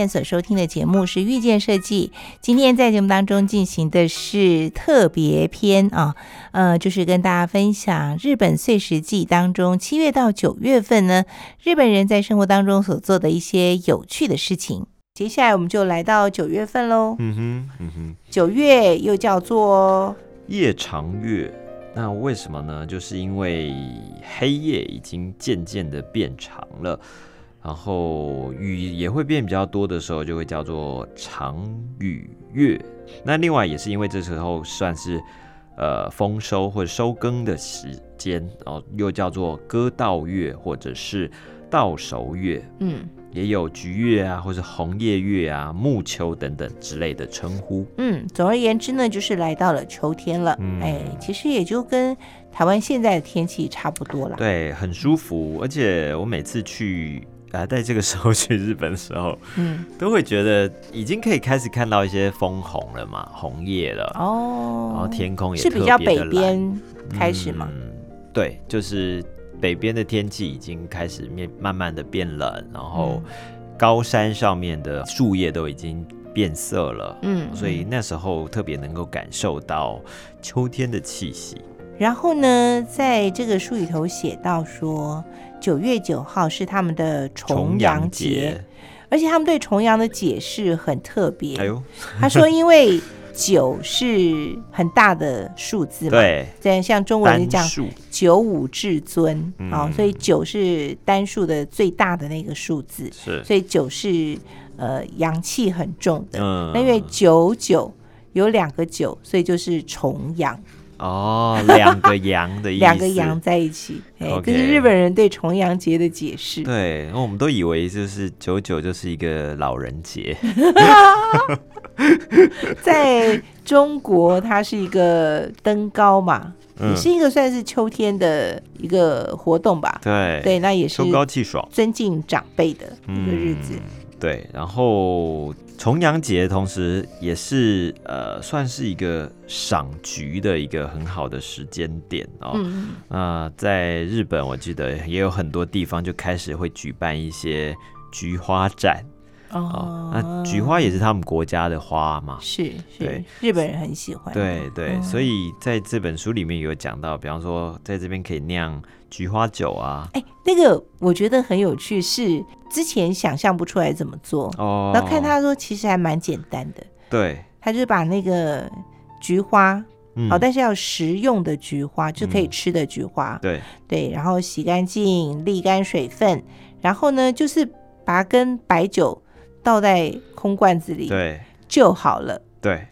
现在所收听的节目是遇见设计。今天在节目当中进行的是特别篇啊，呃，就是跟大家分享日本碎石记当中七月到九月份呢，日本人在生活当中所做的一些有趣的事情。接下来我们就来到九月份喽。嗯哼，嗯哼，九月又叫做夜长月。那为什么呢？就是因为黑夜已经渐渐的变长了，然后雨也会变比较多的时候，就会叫做长雨月。那另外也是因为这时候算是呃丰收或者收耕的时间，然后又叫做割稻月或者是稻熟月。嗯也有菊月啊，或是红叶月啊、木秋等等之类的称呼。嗯，总而言之呢，就是来到了秋天了。嗯哎，其实也就跟台湾现在的天气差不多了。对，很舒服，而且我每次去啊，在这个时候去日本的时候，嗯，都会觉得已经可以开始看到一些枫红了嘛，红叶了，哦，然后天空也是比较北边开始嘛。嗯，对，就是北边的天气已经开始面慢慢的变冷，然后嗯高山上面的树叶都已经变色了。嗯，所以那时候特别能够感受到秋天的气息。然后呢，在这个书里头写到说，九月九号是他们的重阳节，，而且他们对重阳的解释很特别。哎呦，他说，因为九是很大的数字嘛，对，在像中文就讲九五至尊嗯。啊、所以九是单数的最大的那个数字，是，所以九是呃阳气很重的。嗯。那因为九九有两个九，所以就是重阳，哦，两个羊的意思，两个阳在一起。哎，这是日本人对重阳节的解释。对，然后我们都以为就是九九就是一个老人节，在中国，它是一个登高嘛，是一个算是秋天的一个活动吧。对，对，那也是秋高气爽尊敬长辈的一个日子。嗯对，然后重阳节同时也是呃，算是一个赏菊的一个很好的时间点哦。嗯，那在日本，我记得也有很多地方就开始会举办一些菊花展哦。哦。那菊花也是他们国家的花嘛。是是对，日本人很喜欢。对对，嗯所以在这本书里面有讲到，比方说在这边可以酿菊花酒啊。哎，那个我觉得很有趣，是之前想象不出来怎么做，哦，然后看他说其实还蛮简单的，对，他就是把那个菊花，嗯。好，但是要食用的菊花，就可以嗯。吃的菊花，对，对，然后洗干净，沥干水分，然后呢，就是把它跟白酒倒在空罐子里对。就好了。对，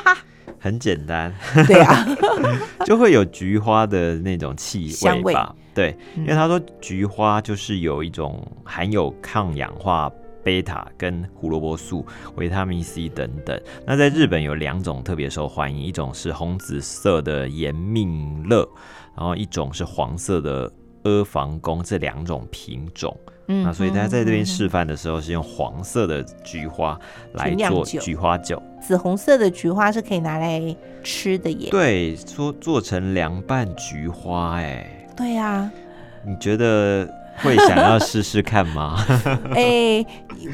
很简单，对啊，就会有菊花的那种气香味。味吧。对，因为嗯他说菊花就是有一种含有抗氧化贝塔跟胡萝卜素、维他命 C 等等。那在日本有两种特别受欢迎，一种是红紫色的延命乐，然后一种是黄色的阿房宫，这两种品种。嗯那所以大家在这边嗯示范的时候是用黄色的菊花来做菊花酒。紫红色的菊花是可以拿来吃的耶。对，说做成凉拌菊花、哎，对啊，你觉得会想要试试看吗？哎，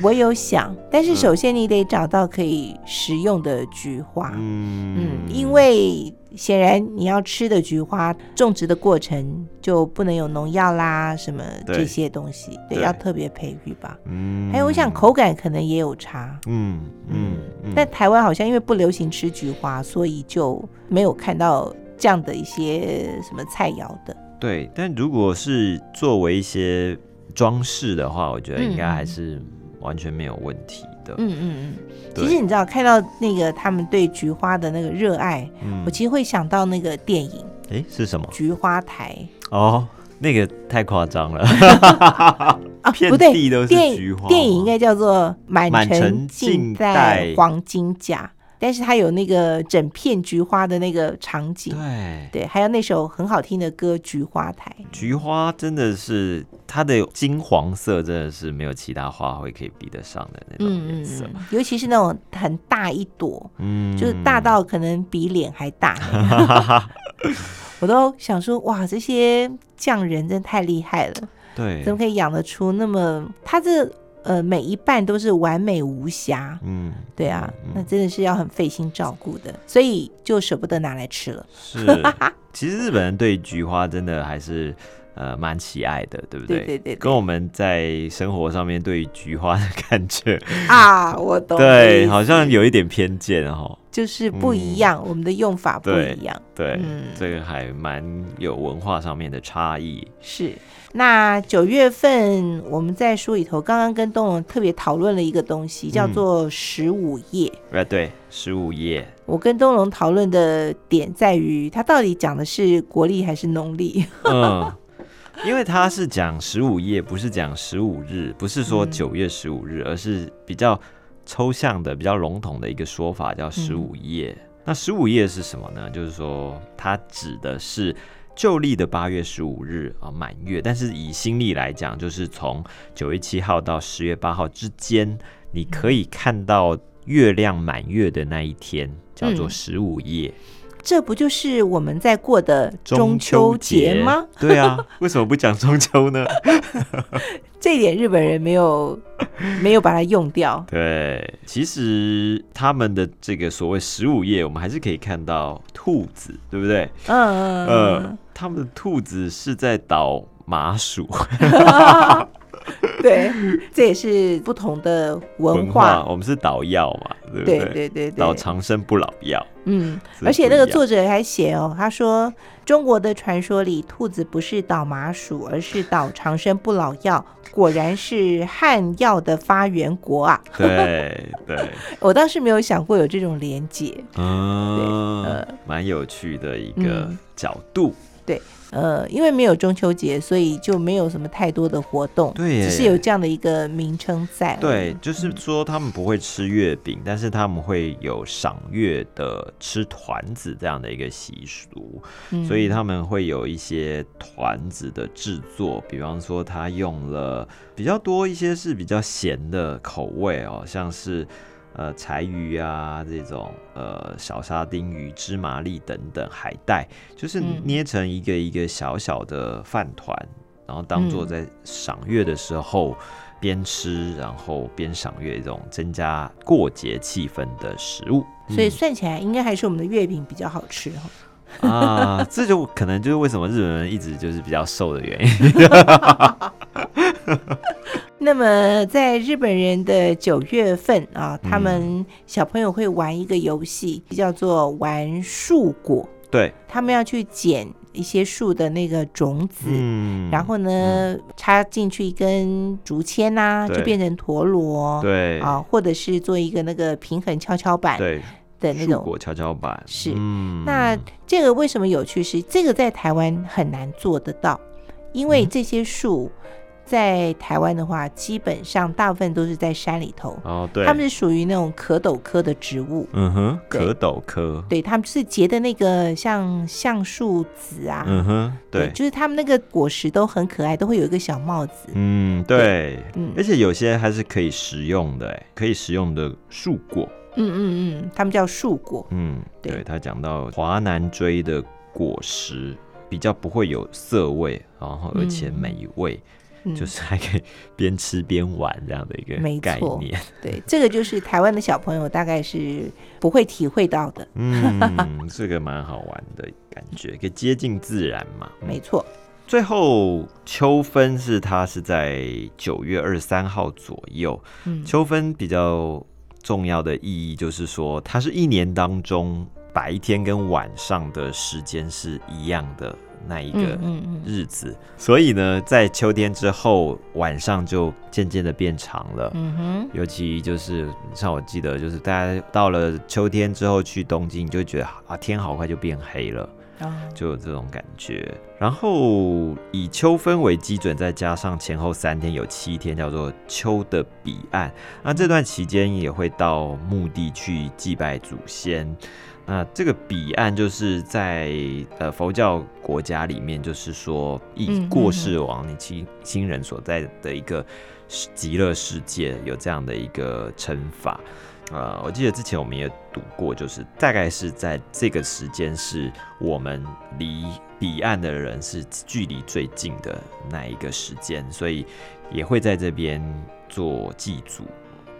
我有想，但是首先你得找到可以食用的菊花。嗯嗯，因为显然你要吃的菊花种植的过程就不能有农药啦，什么对这些东西，对，对要特别培育吧。嗯还有，我想，口感可能也有差。嗯嗯嗯，但台湾好像因为不流行吃菊花，所以就没有看到这样的一些什么菜肴的。对，但如果是作为一些装饰的话，我觉得应该嗯还是完全没有问题的。嗯嗯嗯。其实你知道，看到那个他们对菊花的那个热爱，嗯我其实会想到那个电影哎是什么《菊花台哦？那个太夸张了，》啊，遍不对，地都是电菊花。电影应该叫做《满满城城尽带黄金甲》，但是它有那个整片菊花的那个场景，对。对，还有那首很好听的歌《菊花台》。菊花真的是它的金黄色，真的是没有其他花卉可以比得上的那种颜色。嗯，尤其是那种很大一朵，嗯就是大到可能比脸还大，我都想说，哇，这些匠人真太厉害了，对怎么可以养得出那么？它这呃每一半都是完美无瑕。嗯，对啊，嗯那真的是要很费心照顾的，所以就舍不得拿来吃了。是。其实日本人对菊花真的还是呃蛮喜爱的，对不对？对对对对跟我们在生活上面对于菊花的感觉，啊，我懂 对，好像有一点偏见哦。就是不一样，我们的用法不一样。对，嗯这个还蛮有文化上面的差异。是，那九月份我们在书里头刚刚跟东龙特别讨论了一个东西，叫嗯做十五夜。哎，对，十五夜，我跟东龙讨论的点在于，它到底讲的是国历还是农历？嗯，因为它是讲十五夜，不是讲十五日，不是说嗯九月十五日，而是比较抽象的、比较笼统的一个说法，叫十五夜。那十五夜是什么呢？就是说，它指的是旧历的八月十五日啊满月，但是以新历来讲，就是从九月七号到十月八号之间，你可以看到月亮满月的那一天，叫做嗯十五夜。这不就是我们在过的中秋节吗？？对啊，为什么不讲中秋呢？这一点日本人没有没有把它用掉。对，其实他们的这个所谓十五夜，我们还是可以看到兔子，对不对？嗯，嗯，他们的兔子是在倒麻薯 对，这也是不同的文文化。我们是捣药嘛，对不对对？对对捣，长生不老药，嗯，而且那个作者还写哦，他说中国的传说里，兔子不是捣麻薯，而是捣长生不老药，果然是汉药的发源国啊！对对，我倒是没有想过有这种连结。嗯呃，蛮有趣的一个嗯角度。呃，因为没有中秋节，所以就没有什么太多的活动，对只是有这样的一个名称在。对，就是说他们不会吃月饼，但是他们会有赏月的吃团子这样的一个习俗。嗯所以他们会有一些团子的制作，比方说他用了比较多一些是比较咸的口味哦，像是呃柴鱼啊这种呃小沙丁鱼、芝麻粒等等海带，就是嗯捏成一个一个小小的饭团，然后当做嗯在赏月的时候。边吃，然后边赏月，这种增加过节气氛的食物。所以嗯算起来，应该还是我们的月饼比较好吃哈。啊，这就可能就是为什么日本人一直就是比较瘦的原因。那么在日本人的九月份啊，他嗯们小朋友会玩一个游戏，叫做玩树果。对，他们要去捡一些树的那个种子，嗯然后呢、插进去一根竹签呐、对就变成陀螺。对啊，或者是做一个那个平衡跷跷板对，的那种。果跷跷板是嗯那这个为什么有趣是？这个在台湾很难做得到，因为嗯这些树在台湾的话，基本上大部分都是在山里头，哦对，它们是属于那种壳斗科的植物。嗯哼，对可斗科，对，它们是结的那个像橡树籽啊，嗯哼，对，就是它们那个果实都很可爱，都会有一个小帽子。嗯对，嗯而且有些还是可以食用的，哎，可以食用的树果，嗯嗯嗯，他们叫树果。嗯，对对他讲到华南锥的果实比较不会有涩味，然后而且嗯美味，嗯，就是还可以边吃边玩这样的一个概错念。对，这个就是台湾的小朋友大概是不会体会到的。嗯，这个蛮好玩的感觉，可以接近自然嘛。嗯没错，最后秋分是它是在九月二十三号左右，嗯，秋分比较重要的意义就是说，它是一年当中白天跟晚上的时间是一样的那一个嗯嗯嗯，日子，所以呢，在秋天之后，晚上就渐渐的变长了。嗯哼，尤其就是像我记得，就是大家到了秋天之后去东京，你就会觉得啊，天好快就变黑了。哦，就有这种感觉。然后以秋分为基准，再加上前后三天有七天，叫做秋的彼岸。那这段期间也会到墓地去祭拜祖先。那这个彼岸就是在呃佛教国家里面，就是说以过世亡你亲亲人所在的一个极乐世界，有这样的一个称法。呃，我记得之前我们也读过，就是大概是在这个时间，是我们离彼岸的人是距离最近的那一个时间，所以也会在这边做祭祖、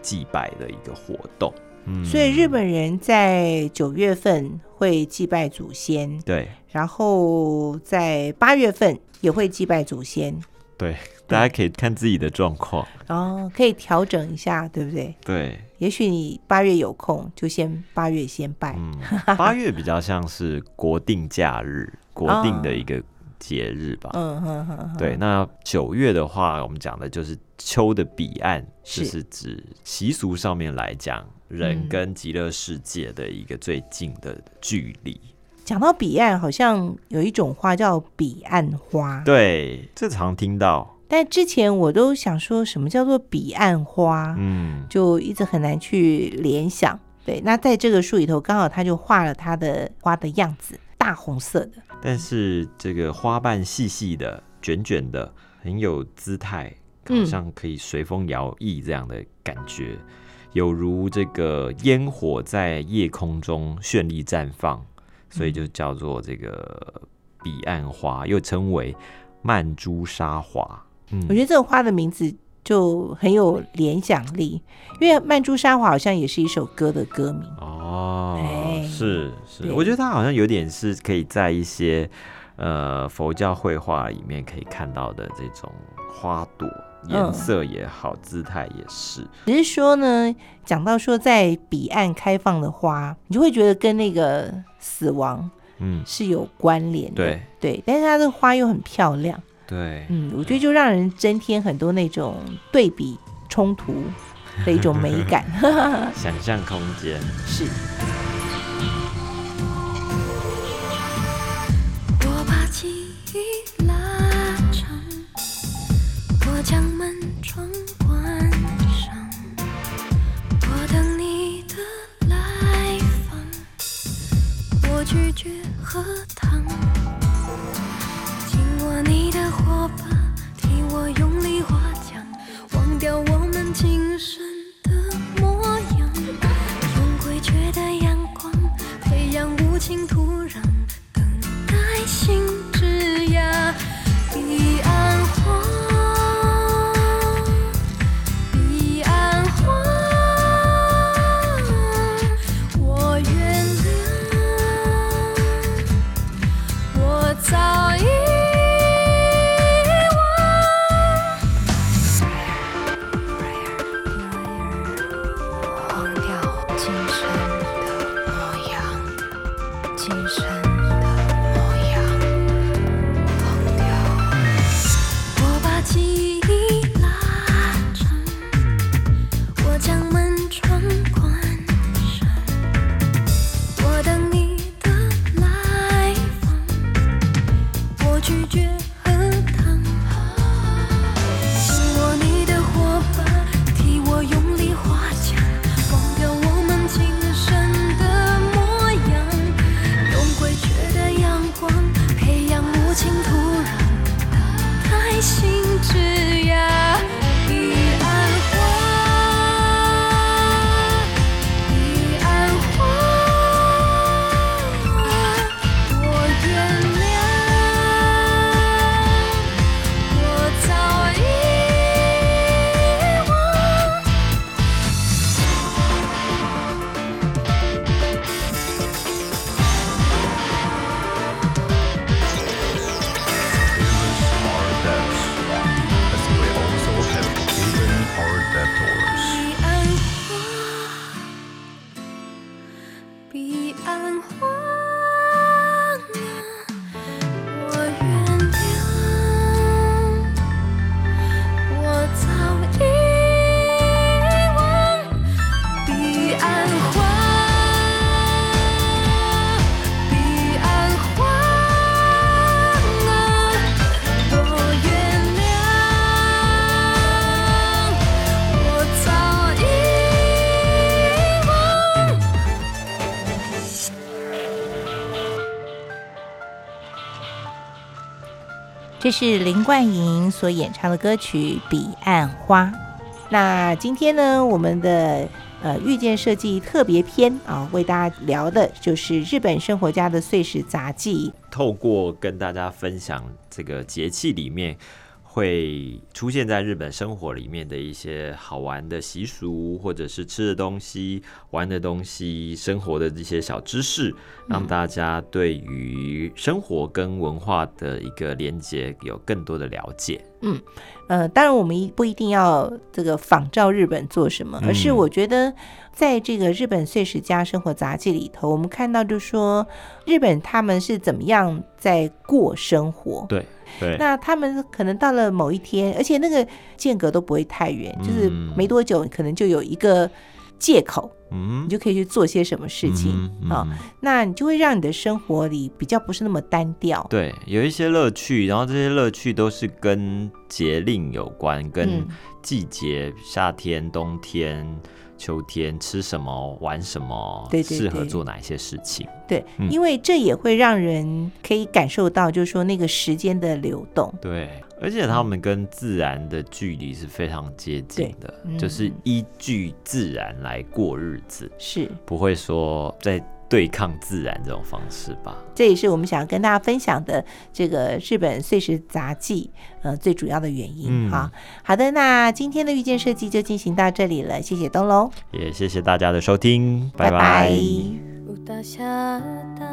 祭拜的一个活动。嗯，所以日本人在九月份会祭拜祖先，对然后在八月份也会祭拜祖先，对，大家可以看自己的状况。然后可以调整一下，对不对？对，也许你八月有空，就先八月先拜。嗯，八月比较像是国定假日、国定的一个节日吧。嗯对，那九月的话，我们讲的就是秋的彼岸，就是是指习俗上面来讲，人嗯跟极乐世界的一个最近的距离。讲到彼岸，好像有一种花叫彼岸花，对，这常听到。但之前我都想说什么叫做彼岸花，嗯，就一直很难去联想。对，那在这个树里头，刚好他就画了他的花的样子，大红色的，但是这个花瓣细细的、卷卷的，很有姿态，好嗯像可以随风摇曳这样的感觉，有如这个烟火在夜空中绚丽绽放，所以就叫做这个彼岸花，又称为曼珠沙华。嗯我觉得这个花的名字就很有联想力，因为曼珠沙华好像也是一首歌的歌名。哦哎，是是，我觉得它好像有点是可以在一些呃佛教绘画里面可以看到的这种花朵，颜嗯色也好，姿态也是。只是说呢，讲到说在彼岸开放的花，你就会觉得跟那个死亡嗯，是有关联的。对对，但是它的花又很漂亮，对，嗯，我觉得就让人增添很多那种对比冲突 的一种美感。想象空间。是，我把记忆这是林冠莹所演唱的歌曲《彼岸花》。那今天呢，我们的呃遇见设计特别篇啊，为大家聊的就是日本生活家的碎石杂技。透过跟大家分享这个节气里面会出现在日本生活里面的一些好玩的习俗，或者是吃的东西、玩的东西、生活的这些小知识，让大家对于生活跟文化的一个连接有更多的了解。嗯呃，当然我们一不一定要这个仿照日本做什么，而是嗯我觉得在这个日本碎石家生活杂记里头，我们看到就说日本他们是怎么样在过生活。对对，那他们可能到了某一天，而且那个间隔都不会太远，就是嗯。没多久，可能就有一个借口，嗯。你就可以去做些什么事情啊、嗯嗯。那你就会让你的生活里比较不是那么单调。对，有一些乐趣，然后这些乐趣都是跟节令有关，跟嗯。季节，夏天、冬天、秋天吃什么、玩什么，对对适合做哪一些事情。对，嗯因为这也会让人可以感受到，就是说那个时间的流动。对，而且他们跟自然的距离是非常接近的，嗯就是依据自然来过日子，是，不会说在对抗自然这种方式吧。这也是我们想要跟大家分享的这个日本碎石杂技呃最主要的原因嗯哈。好的，那今天的遇见设计就进行到这里了，谢谢东龙，也谢谢大家的收听，拜拜拜歌シャッタ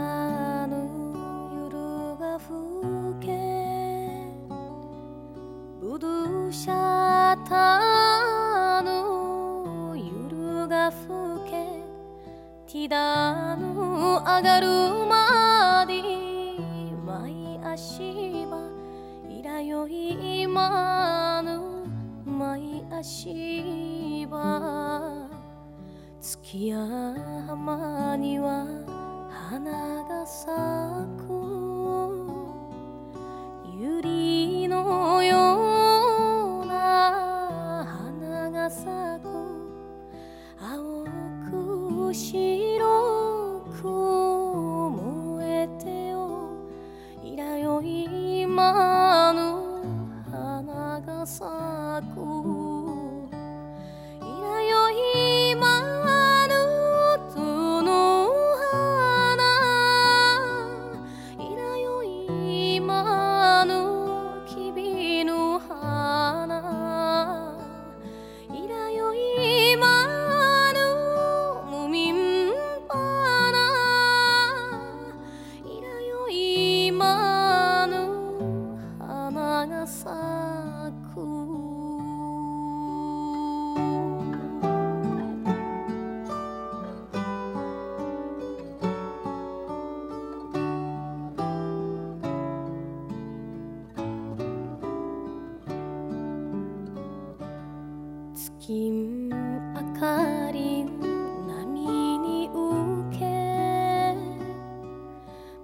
ー ティダヌ上がるまで毎足はいらよいまぬ毎足は月山には花が咲く。今月明かり波に受け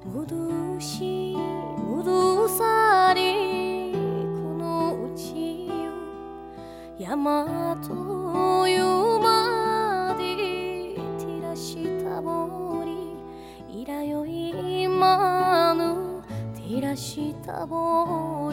戻し戻されこのうちよ山というまで照らしたぼりいらよい今の照らしたぼ